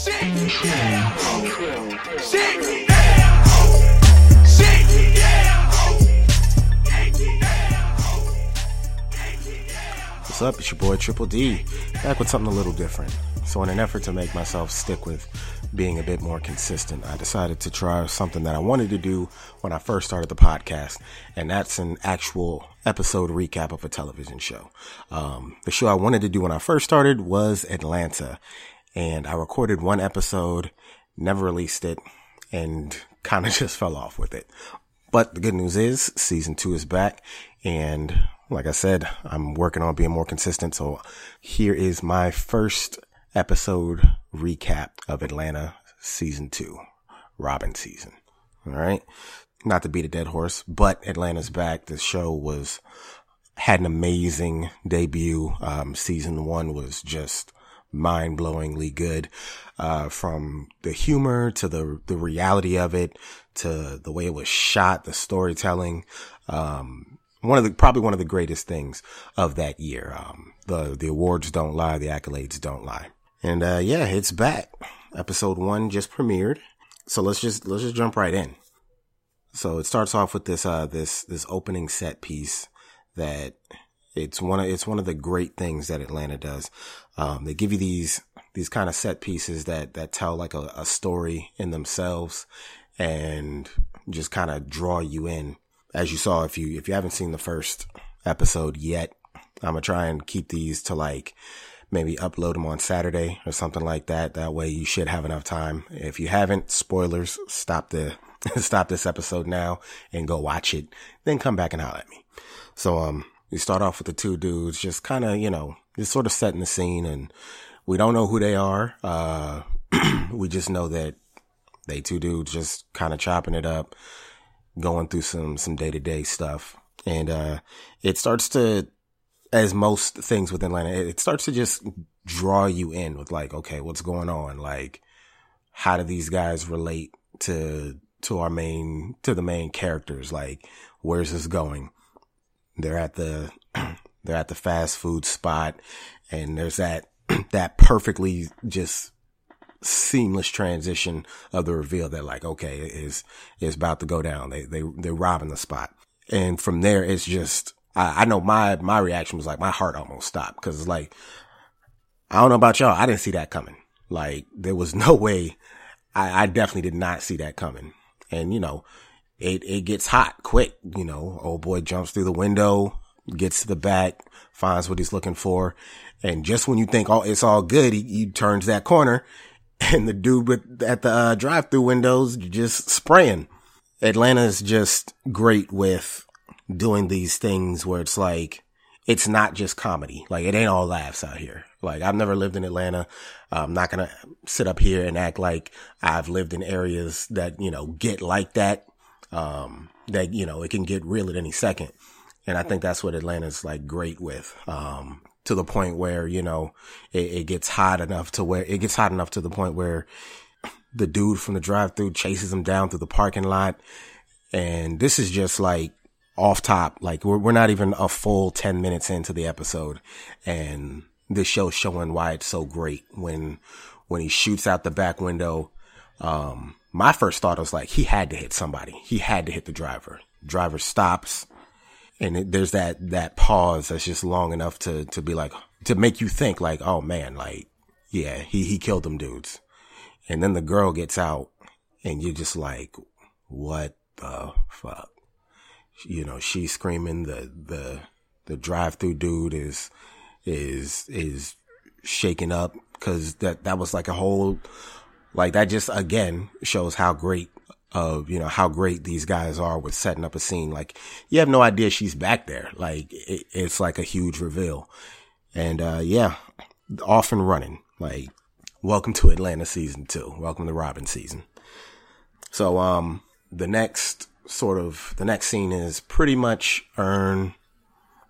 What's up? It's your boy Triple D, back with something a little different. So, in an effort to make myself stick with being a bit more consistent, I decided to try something that I wanted to do when I first started the podcast, and that's an actual episode recap of a television show. Um, the show I wanted to do when I first started was Atlanta, and I recorded one episode, never released it, and kind of just fell off with it. But the good news is season two is back and like I said, I'm working on being more consistent. So here is my first episode recap of Atlanta season two, Robbin' Season. All right. Not to beat a dead horse, but Atlanta's back. The show was, had an amazing debut. Um, season one was just mind blowingly good. Uh, from the humor to the, the reality of it to the way it was shot, the storytelling. Um, one of the, probably one of the greatest things of that year. Um, the, the awards don't lie. The accolades don't lie. And, uh, yeah, it's back. Episode one just premiered. So let's just, let's just jump right in. So it starts off with this, uh, this, this opening set piece that it's one of, it's one of the great things that Atlanta does. Um, they give you these, these kind of set pieces that, that tell like a, a story in themselves and just kind of draw you in. As you saw, if you, if you haven't seen the first episode yet, I'm gonna try and keep these to like maybe upload them on Saturday or something like that. That way you should have enough time. If you haven't, spoilers, stop the, stop this episode now and go watch it. Then come back and holler at me. So, um, we start off with the two dudes just kind of, you know, just sort of setting the scene and we don't know who they are. Uh, we just know that they two dudes just kind of chopping it up, going through some, some day to day stuff. And, uh, it starts to, as most things with Atlanta, it starts to just draw you in with like, okay, what's going on? Like, how do these guys relate to, to our main, to the main characters? Like, where's this going? They're at the, they're at the fast food spot and there's that, that perfectly just seamless transition of the reveal that like, okay, is, is about to go down. They, they, they're robbing the spot. And from there, it's just, I, I know my, my reaction was like, my heart almost stopped. Cause it's like, I don't know about y'all. I didn't see that coming. Like there was no way. I, I definitely did not see that coming. And you know, it, it gets hot quick. You know, old boy jumps through the window, gets to the back, finds what he's looking for. And just when you think, oh, it's all good, he, he turns that corner and the dude with, at the uh, drive through windows just spraying. Atlanta is just great with doing these things where it's like, it's not just comedy. Like it ain't all laughs out here. Like I've never lived in Atlanta. I'm not going to sit up here and act like I've lived in areas that, you know, get like that. Um, that, you know, it can get real at any second. And I think that's what Atlanta's like great with. Um, to the point where, you know, it, it gets hot enough to where it gets hot enough to the point where the dude from the drive through chases him down through the parking lot. And this is just like off top. Like we're, we're not even a full 10 minutes into the episode and this show's showing why it's so great when, when he shoots out the back window. Um, my first thought was like, he had to hit somebody. He had to hit the driver. Driver stops and it, there's that, that pause that's just long enough to, to be like, to make you think like, oh man, like, yeah, he, he killed them dudes. And then the girl gets out and you're just like, what the fuck? You know, she's screaming, the, the, the drive through dude is, is, is shaking up because that, that was like a whole, like that just again shows how great of, you know, how great these guys are with setting up a scene. Like you have no idea she's back there. Like it, it's like a huge reveal. And, uh, yeah, off and running. Like welcome to Atlanta season two. Welcome to Robbin' Season. So, um, the next sort of, the next scene is pretty much Earn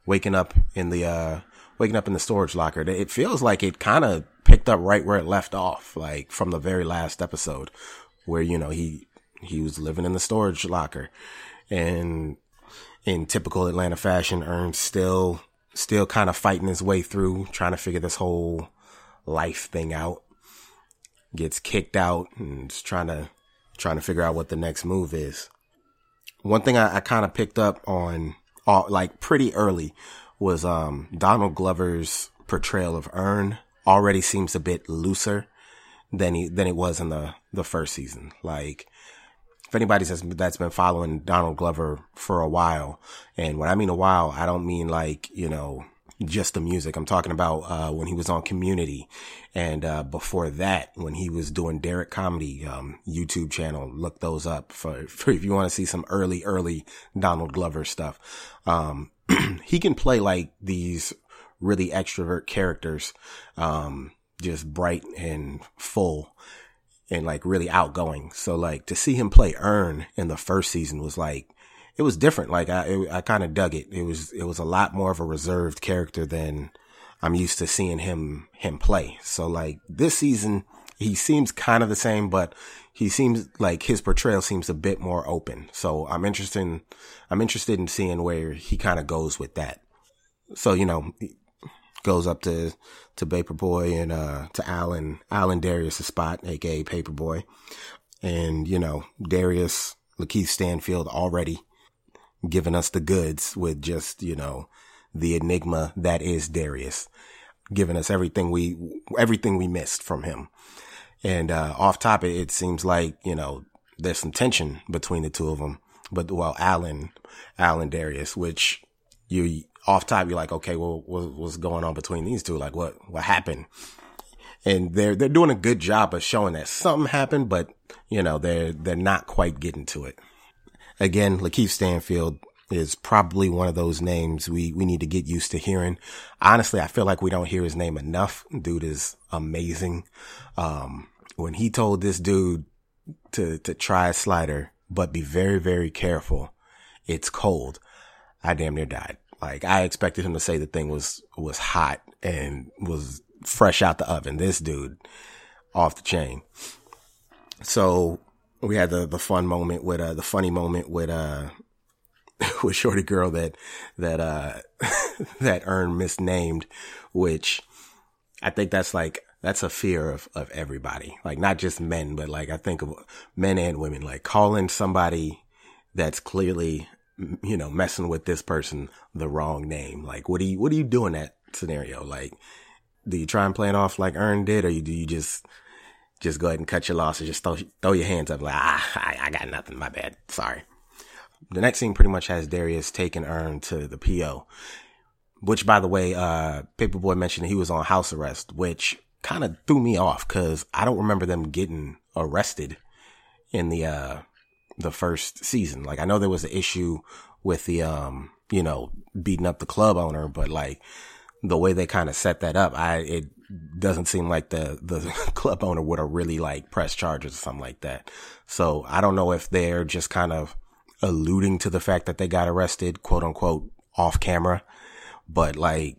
waking up in the, uh, waking up in the storage locker. It feels like it kind of picked up right where it left off, like from the very last episode where, you know, he, he was living in the storage locker and in typical Atlanta fashion, Earn's still, still kind of fighting his way through trying to figure this whole life thing out. gets kicked out and trying to trying to figure out what the next move is. One thing I, I kind of picked up on, uh, like pretty early, was um, Donald Glover's portrayal of Earn already seems a bit looser than he than it was in the the first season. Like if anybody's that's, that's been following Donald Glover for a while, and when I mean a while, I don't mean like you know just the music. I'm talking about uh, when he was on Community, and uh, before that, when he was doing Derrick Comedy um, YouTube channel. Look those up for, for if you want to see some early, early Donald Glover stuff. Um, he can play like these really extrovert characters, um, just bright and full and like really outgoing. So like to see him play Earn in the first season was like, it was different. Like I, I kind of dug it. It was, it was a lot more of a reserved character than I'm used to seeing him, him play. So like this season, he seems kind of the same, but he seems like his portrayal seems a bit more open. So I'm interested in, I'm interested in seeing where he kind of goes with that. So, you know, goes up to, to Paper Boi and, uh, to Alan, Alan Darius' spot, aka Paper Boi. And, you know, Darius, Lakeith Stanfield already giving us the goods with just, you know, the enigma that is Darius, giving us everything we, everything we missed from him. And, uh, off topic, it seems like, you know, there's some tension between the two of them. But, well, Alan, Alan Darius, which you, off top, you're like, okay, well, what, what's going on between these two? Like, what, what happened? And they're, they're doing a good job of showing that something happened, but, you know, they're, they're not quite getting to it. Again, Lakeith Stanfield is probably one of those names we, we need to get used to hearing. Honestly, I feel like we don't hear his name enough. Dude is amazing. Um, when he told this dude to, to try a slider, but be very, very careful. It's cold. I damn near died. Like I expected him to say the thing was, was hot and was fresh out the oven. This dude off the chain. So we had the the fun moment with uh the funny moment with uh with shorty girl that that uh that Earn misnamed, which I think that's like that's a fear of of everybody, like not just men, but like I think of men and women, like calling somebody that's clearly you know messing with this person the wrong name. Like what do you what do you do in that scenario? Like do you try and play it off like Earn did, or do you just just go ahead and cut your losses. Just throw, throw your hands up like, ah, I, I got nothing. My bad. Sorry. The next scene pretty much has Darius taking Earn to the PO, which by the way, uh, Paper Boi mentioned he was on house arrest, which kind of threw me off because I don't remember them getting arrested in the, uh, the first season. Like I know there was an issue with the, um, you know, beating up the club owner, but like the way they kind of set that up, I, it doesn't seem like the, the club owner would have really like pressed charges or something like that. So I don't know if they're just kind of alluding to the fact that they got arrested, quote unquote, off camera. But like,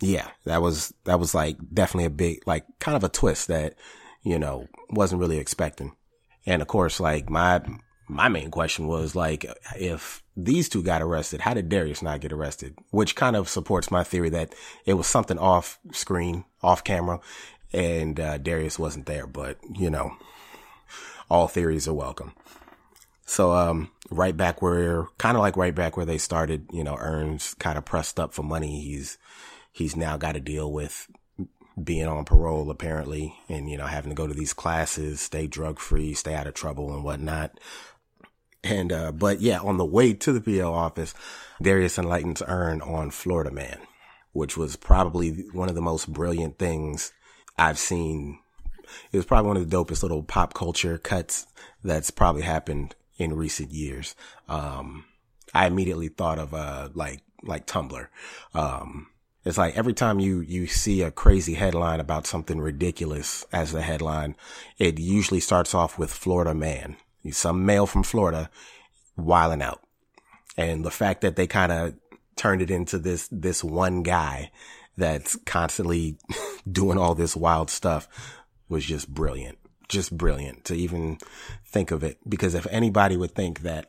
yeah, that was, that was like definitely a big, like kind of a twist that, you know, wasn't really expecting. And of course, like my, my main question was like, if these two got arrested, how did Darius not get arrested? Which kind of supports my theory that it was something off screen, off camera, and uh, Darius wasn't there. But you know, all theories are welcome. So, um, right back where, kind of like right back where they started, you know, Earns kind of pressed up for money. He's, he's now got to deal with being on parole apparently and, you know, having to go to these classes, stay drug free, stay out of trouble and whatnot. And, uh, but yeah, on the way to the PO office, Darius enlightens Earn on Florida Man, which was probably one of the most brilliant things I've seen. It was probably one of the dopest little pop culture cuts that's probably happened in recent years. Um, I immediately thought of, uh, like, like Tumblr. Um, it's like every time you, you see a crazy headline about something ridiculous as the headline, it usually starts off with Florida man some male from Florida wiling out. And the fact that they kind of turned it into this, this one guy that's constantly doing all this wild stuff was just brilliant. Just brilliant to even think of it. Because if anybody would think that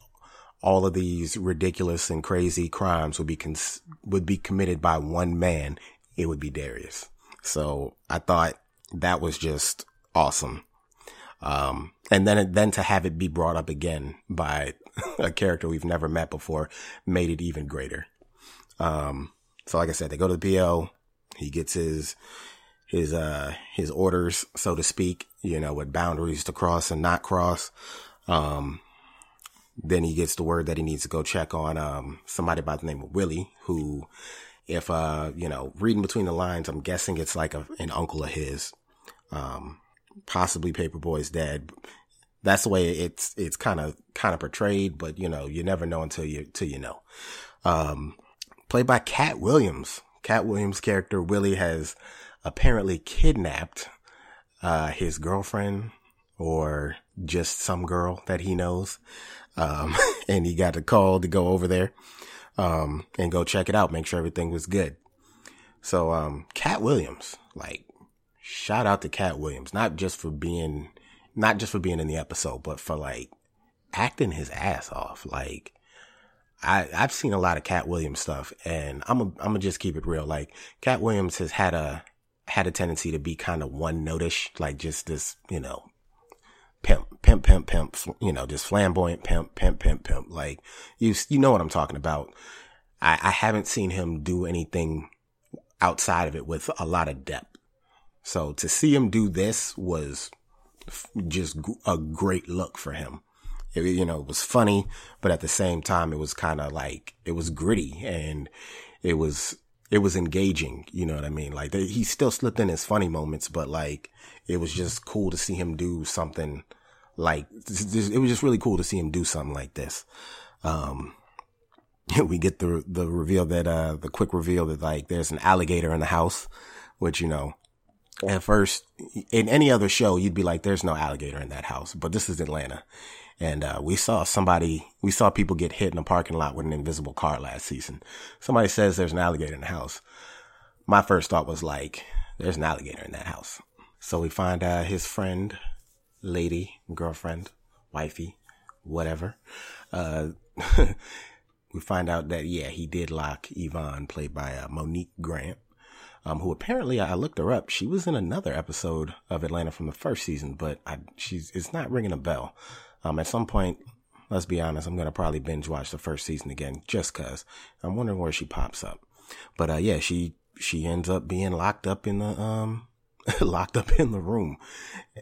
all of these ridiculous and crazy crimes would be, cons- would be committed by one man, it would be Darius. So I thought that was just awesome. Um, and then, then to have it be brought up again by a character we've never met before made it even greater. Um, so like I said, they go to the PO. He gets his, his, uh, his orders, so to speak, you know, with boundaries to cross and not cross. Um, then he gets the word that he needs to go check on, um, somebody by the name of Willie, who, if, uh, you know, reading between the lines, I'm guessing it's like a, an uncle of his, um, possibly Paper Boi's dad. That's the way it's, it's kind of, kind of portrayed, but you know, you never know until you, till you know. Um, played by Katt Williams. Katt Williams' character, Willie, has apparently kidnapped, uh, his girlfriend or just some girl that he knows. Um, and he got a call to go over there, um, and go check it out, make sure everything was good. So, um, Katt Williams, like, shout out to Katt Williams, not just for being, not just for being in the episode, but for like acting his ass off. Like, I, I've seen a lot of Katt Williams stuff and I'm a, I'm gonna just keep it real. Like, Katt Williams has had a, had a tendency to be kind of one notish, like just this, you know, pimp, pimp, pimp, pimp, you know, just flamboyant pimp, pimp, pimp, pimp. Like you, you know what I'm talking about. I, I haven't seen him do anything outside of it with a lot of depth. So to see him do this was just a great look for him. It, you know, it was funny, but at the same time, it was kind of like, it was gritty and it was, it was engaging. You know what I mean? Like he still slipped in his funny moments, but like it was just cool to see him do something like it was just really cool to see him do something like this. Um, we get the the reveal that uh the quick reveal that like there's an alligator in the house, which you know at first in any other show you'd be like there's no alligator in that house, but this is Atlanta. And uh, we saw somebody, we saw people get hit in a parking lot with an invisible car last season. Somebody says there's an alligator in the house. My first thought was like, there's an alligator in that house. So we find uh, his friend lady, girlfriend, wifey, whatever. Uh, we find out that, yeah, he did lock Yvonne, played by uh, Monique Grant, um, who apparently I looked her up. She was in another episode of Atlanta from the first season, but I, she's, it's not ringing a bell. Um, at some point, let's be honest, I'm to probably binge watch the first season again just cause I'm wondering where she pops up. But, uh, yeah, she, she ends up being locked up in the, um, locked up in the room.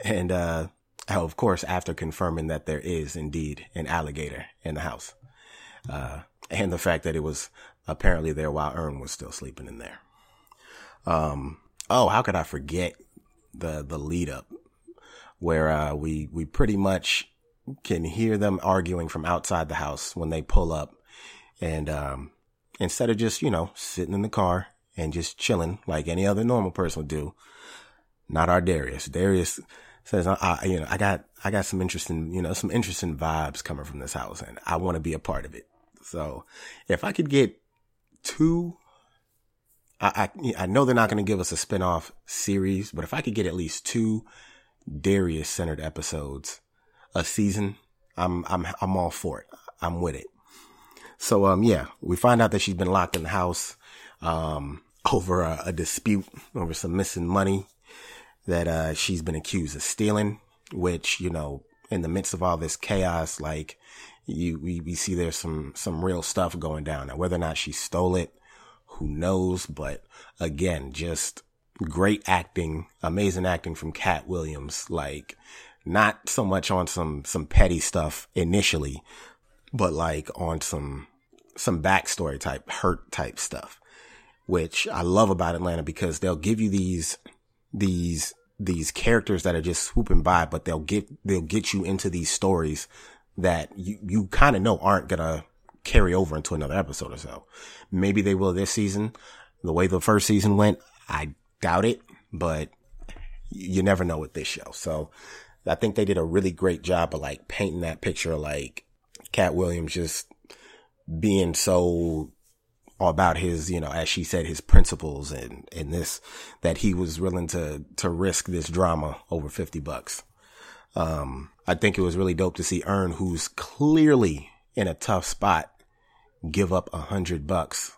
And, uh, of course, after confirming that there is indeed an alligator in the house, uh, and the fact that it was apparently there while Earn was still sleeping in there. Um, oh, how could I forget the the lead up where uh, we we pretty much can hear them arguing from outside the house when they pull up, and um, instead of just you know sitting in the car and just chilling like any other normal person would do, not our Darius. Darius says, I, I, you know, I got, I got some interesting, you know, some interesting vibes coming from this house and I want to be a part of it. So if I could get two, I, I, know they're not going to give us a spinoff series, but if I could get at least two Darius centered episodes a season, I'm, I'm, I'm all for it. I'm with it. So, um, yeah, we find out that she's been locked in the house, um, over a, a dispute over some missing money that uh, she's been accused of stealing, which, you know, in the midst of all this chaos, like you, we, we see there's some, some real stuff going down. Now, whether or not she stole it, who knows? But again, just great acting, amazing acting from Katt Williams. Like not so much on some, some petty stuff initially, but like on some, some backstory type, hurt type stuff, which I love about Atlanta because they'll give you these these these characters that are just swooping by, but they'll get they'll get you into these stories that you you kind of know aren't gonna carry over into another episode or so. Maybe they will this season. The way the first season went, I doubt it, but you never know with this show. So I think they did a really great job of like painting that picture, like Katt Williams just being so about his, you know, as she said, his principles and, and this, that he was willing to, to risk this drama over 50 bucks. Um, I think it was really dope to see Earn, who's clearly in a tough spot, give up a hundred bucks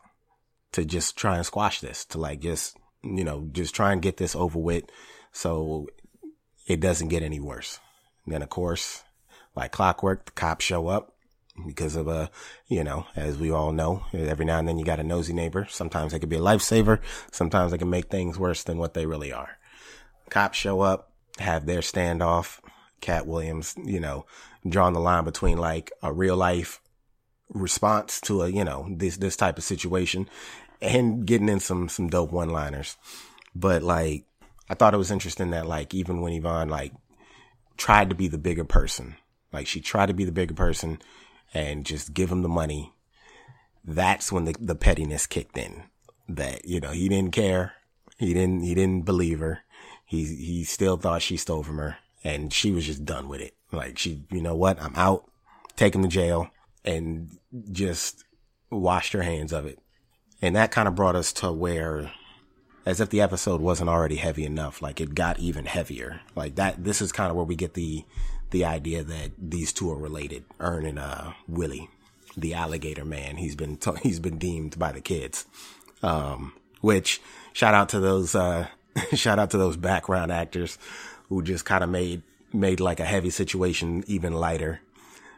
to just try and squash this, to like just, you know, just try and get this over with so it doesn't get any worse. And then of course, like clockwork, the cops show up because of a, you know, as we all know, every now and then you got a nosy neighbor. Sometimes they could be a lifesaver. Sometimes they can make things worse than what they really are. Cops show up, have their standoff. Katt Williams, you know, drawing the line between like a real life response to a, you know, this, this type of situation and getting in some, some dope one liners. But like, I thought it was interesting that like, even when Yvonne like tried to be the bigger person, like she tried to be the bigger person and just give him the money. That's when the, the pettiness kicked in that, you know, he didn't care. He didn't, he didn't believe her. He, he still thought she stole from her and she was just done with it. Like she, you know what? I'm out. Take him to jail and just washed her hands of it. And that kind of brought us to where, as if the episode wasn't already heavy enough, like it got even heavier. Like that, this is kind of where we get the, the idea that these two are related. Earn and, uh, Willie, the alligator man. He's been, t- he's been deemed by the kids. Um, which shout out to those, uh, shout out to those background actors who just kind of made, made like a heavy situation even lighter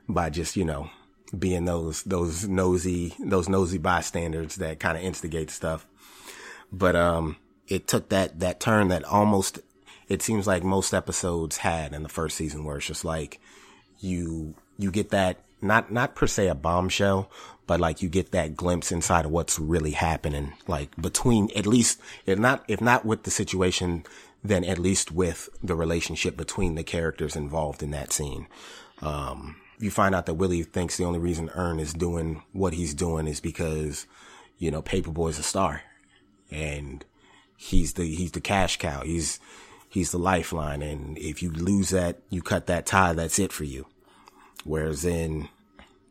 by just, you know, being those, those nosy, those nosy bystanders that kind of instigate stuff. But, um, it took that, that turn that almost, it seems like most episodes had in the first season where it's just like you, you get that, not, not per se a bombshell, but like you get that glimpse inside of what's really happening, like between at least, if not, if not with the situation, then at least with the relationship between the characters involved in that scene. Um, you find out that Willie thinks the only reason Earn is doing what he's doing is because, you know, Paper Boi's a star and he's the, he's the cash cow. He's, he's the lifeline. And if you lose that, you cut that tie, that's it for you. Whereas then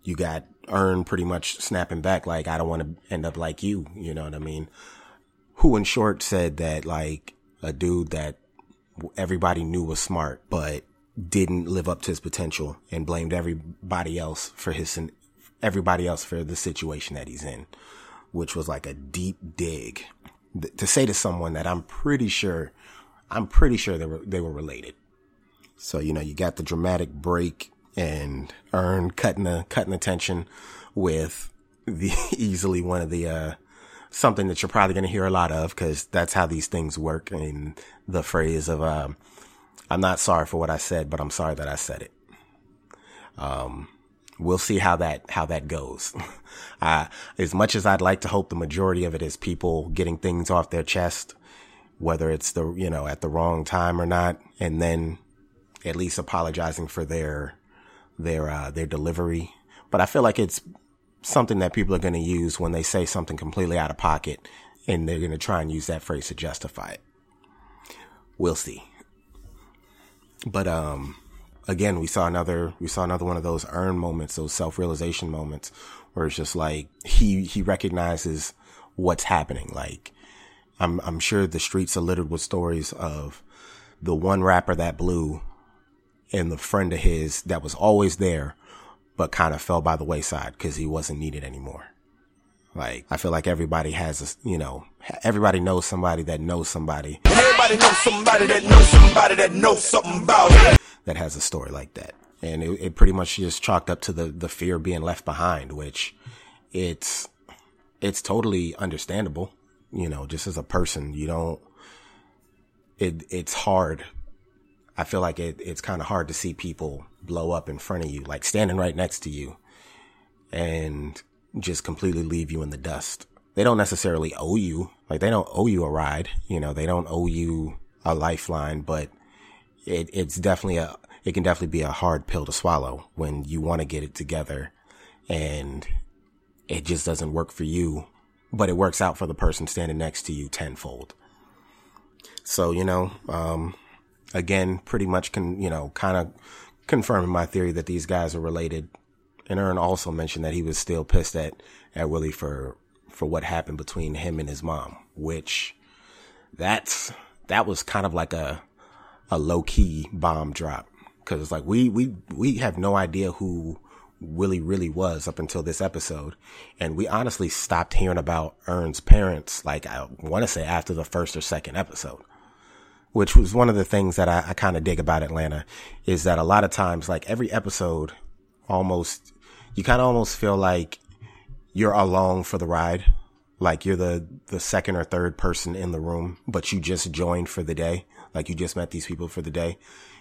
you got Earn pretty much snapping back like, I don't want to end up like you. You know what I mean? Who in short said that like a dude that everybody knew was smart, but didn't live up to his potential and blamed everybody else for his, everybody else for the situation that he's in, which was like a deep dig to say to someone that I'm pretty sure, I'm pretty sure they were, they were related. So, you know, you got the dramatic break and Earn cutting the, cutting the tension with the easily one of the, uh, something that you're probably going to hear a lot of because that's how these things work. And the phrase of, um, I'm not sorry for what I said, but I'm sorry that I said it. Um, we'll see how that, how that goes. as much as I'd like to hope the majority of it is people getting things off their chest, whether it's the, you know, at the wrong time or not, and then at least apologizing for their, their, uh, their delivery. But I feel like it's something that people are going to use when they say something completely out of pocket and they're going to try and use that phrase to justify it. We'll see. But, um, again, we saw another, we saw another one of those Earn moments, those self-realization moments where it's just like he, he recognizes what's happening. Like I'm, I'm sure the streets are littered with stories of the one rapper that blew and the friend of his that was always there, but kind of fell by the wayside because he wasn't needed anymore. Like, I feel like everybody has, a, you know, everybody knows somebody that knows somebody. Everybody knows somebody that knows somebody that knows something about it. that has a story like that. And it, it pretty much just chalked up to the, the fear of being left behind, which it's, it's totally understandable. You know, just as a person, you don't, it, it's hard. I feel like it, it's kind of hard to see people blow up in front of you, like standing right next to you and just completely leave you in the dust. They don't necessarily owe you, like they don't owe you a ride, you know, they don't owe you a lifeline, but it, it's definitely a, it can definitely be a hard pill to swallow when you want to get it together and it just doesn't work for you, but it works out for the person standing next to you tenfold. So, you know, um, again, pretty much can, you know, kind of confirming my theory that these guys are related. And Earn also mentioned that he was still pissed at, at Willie for, for what happened between him and his mom, which that's, that was kind of like a, a low key bomb drop. Cause it's like we, we, we have no idea who Willie really was up until this episode. And we honestly stopped hearing about Earn's parents, like I want to say after the first or second episode. which was one of the things that I, I kind of dig about Atlanta is that a lot of times, like every episode, almost, you kind of almost feel like you're along for the ride. Like you're the, the second or third person in the room, but you just joined for the day. Like you just met these people for the day.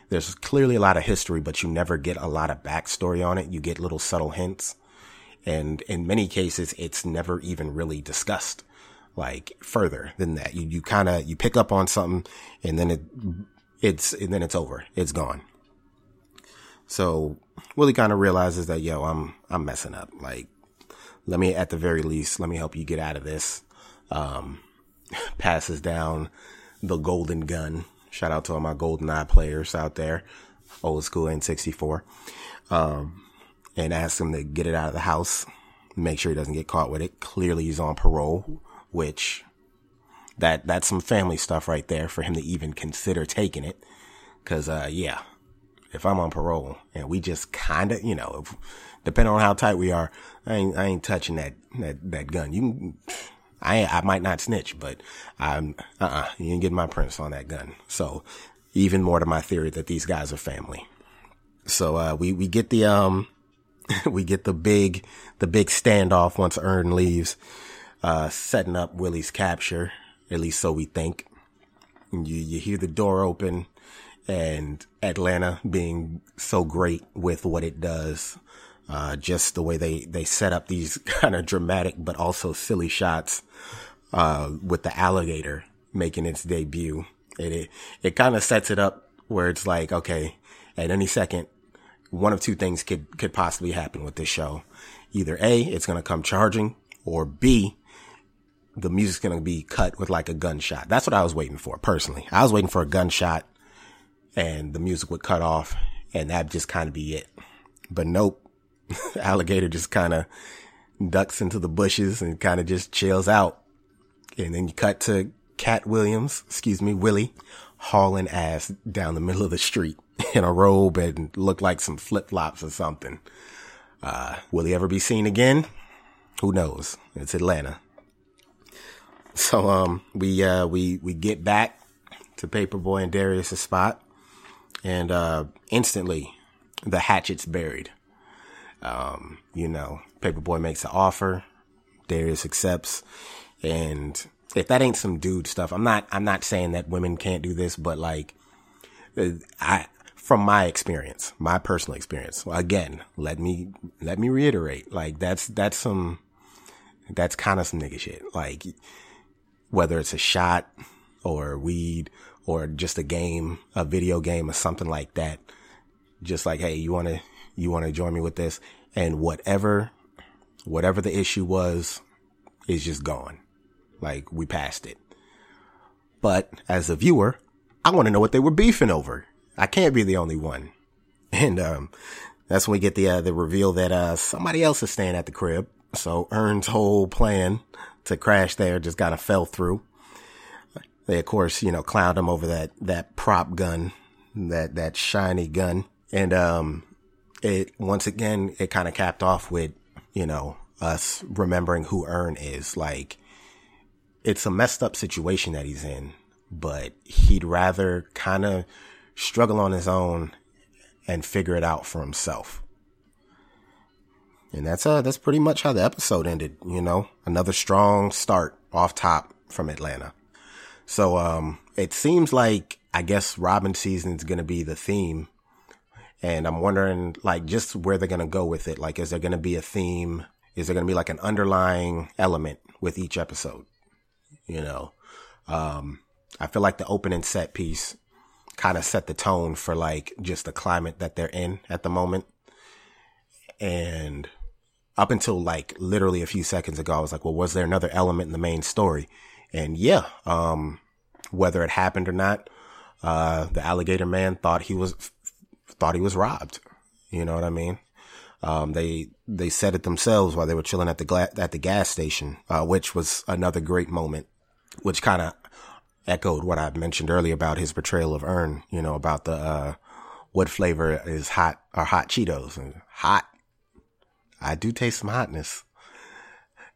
There's clearly a lot of history, but you never get a lot of backstory on it. You get little subtle hints. And in many cases, it's never even really discussed like further than that. You, you kind of, you pick up on something and then it, it's, and then it's over. It's gone. So Willie kind of realizes that, yo, I'm, I'm messing up. Like, let me, at the very least, let me help you get out of this. Um, passes down the golden gun. Shout out to all my GoldenEye players out there. Old school N64. Um, and asks him to get it out of the house. Make sure he doesn't get caught with it. Clearly he's on parole which that that's some family stuff right there for him to even consider taking it. Cause uh yeah, if I'm on parole and we just kind of, you know, if, depending on how tight we are, I ain't I ain't touching that that that gun. You can, I I might not snitch, but I'm uh uh you ain't getting my prints on that gun. So even more to my theory that these guys are family. So uh we we get the um we get the big the big standoff once Earn leaves uh, setting up Willie's capture, at least so we think. You, you hear the door open and Atlanta being so great with what it does. Uh, just the way they, they set up these kind of dramatic, but also silly shots, uh, with the alligator making its debut. It, it, it kind of sets it up where it's like, okay, at any second, one of two things could, could possibly happen with this show. Either A, it's going to come charging, or B, the music's going to be cut with like a gunshot. That's what I was waiting for personally. I was waiting for a gunshot and the music would cut off and that'd just kind of be it. But nope. Alligator just kind of ducks into the bushes and kind of just chills out. And then you cut to Katt Williams, excuse me, Willie, hauling ass down the middle of the street in a robe and look like some flip flops or something. Uh, will he ever be seen again? Who knows? It's Atlanta. So, um, we, uh, we, we get back to Paper Boi and Darius' spot and, uh, instantly the hatchet's buried. Um, you know, Paper Boi makes an offer. Darius accepts. And if that ain't some dude stuff, I'm not, I'm not saying that women can't do this, but like, uh, I, from my experience, my personal experience, again, let me, let me reiterate, like that's, that's some, that's kind of some nigga shit. Like, whether it's a shot or weed or just a game, a video game or something like that. Just like, hey, you want to, you want to join me with this? And whatever, whatever the issue was is just gone. Like we passed it. But as a viewer, I want to know what they were beefing over. I can't be the only one. And, um, that's when we get the, uh, the reveal that, uh, somebody else is staying at the crib. So Earn's whole plan to crash there just kind of fell through. They, of course, you know, clowned him over that, that prop gun, that, that shiny gun. And, um, it, once again, it kind of capped off with, you know, us remembering who Earn is. Like, it's a messed up situation that he's in, but he'd rather kind of struggle on his own and figure it out for himself. And that's uh that's pretty much how the episode ended, you know. Another strong start off top from Atlanta. So um it seems like I guess Robbin' Season is gonna be the theme. And I'm wondering like just where they're gonna go with it. Like is there gonna be a theme? Is there gonna be like an underlying element with each episode? You know? Um I feel like the opening set piece kind of set the tone for like just the climate that they're in at the moment. And up until like literally a few seconds ago, I was like, well, was there another element in the main story? And yeah, um, whether it happened or not, uh, the alligator man thought he was, thought he was robbed. You know what I mean? Um, they, they said it themselves while they were chilling at the gla- at the gas station, uh, which was another great moment, which kind of echoed what I mentioned earlier about his portrayal of Earn, you know, about the, uh, what flavor is hot or hot Cheetos and hot I do taste some hotness.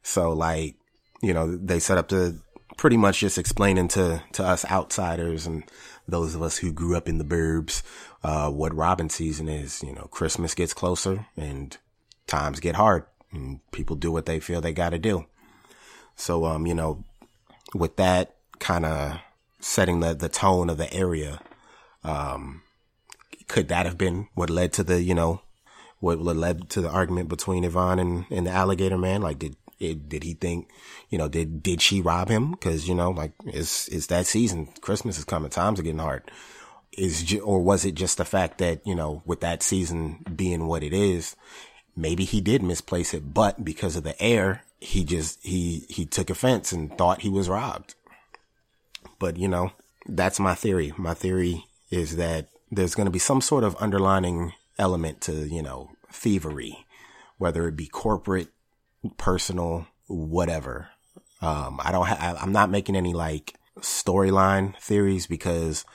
So like, you know, they set up to pretty much just explaining to, to us outsiders and those of us who grew up in the burbs, uh, what Robbin' Season is. You know, Christmas gets closer and times get hard and people do what they feel they got to do. So, um, you know, with that kind of setting the, the tone of the area, um, could that have been what led to the, you know, what led to the argument between Yvonne and, and the alligator man? Like, did, it, did he think, you know, did, did she rob him? Cause, you know, like it's, it's that season. Christmas is coming. Times are getting hard. Is, or was it just the fact that, you know, with that season being what it is, maybe he did misplace it, but because of the air, he just, he, he took offense and thought he was robbed. But, you know, that's my theory. My theory is that there's going to be some sort of underlining element to, you know, thievery, whether it be corporate, personal, whatever. Um, I don't ha- I'm not making any like storyline theories because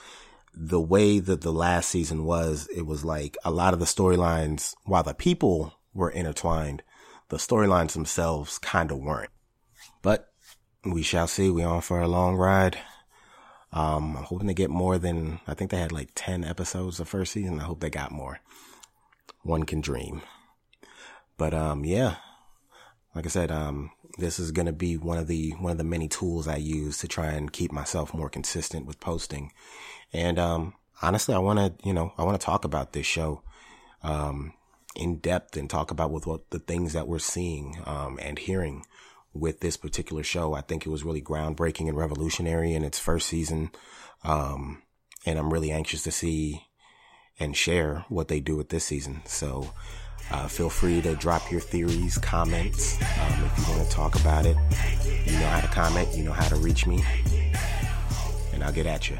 the way that the last season was, it was like a lot of the storylines, while the people were intertwined, the storylines themselves kind of weren't. But we shall see. We're on for a long ride. Um, I'm hoping to get more than, I think they had like 10 episodes the first season. I hope they got more. One can dream. But, um, yeah, like I said, um, this is going to be one of the, one of the many tools I use to try and keep myself more consistent with posting. And, um, honestly, I want to, you know, I want to talk about this show, um, in depth and talk about with what the things that we're seeing, um, and hearing with this particular show. I think it was really groundbreaking and revolutionary in its first season. Um, and I'm really anxious to see and share what they do with this season. So, uh, feel free to drop your theories, comments, um, if you want to talk about it. You know how to comment, you know how to reach me, and I'll get at you.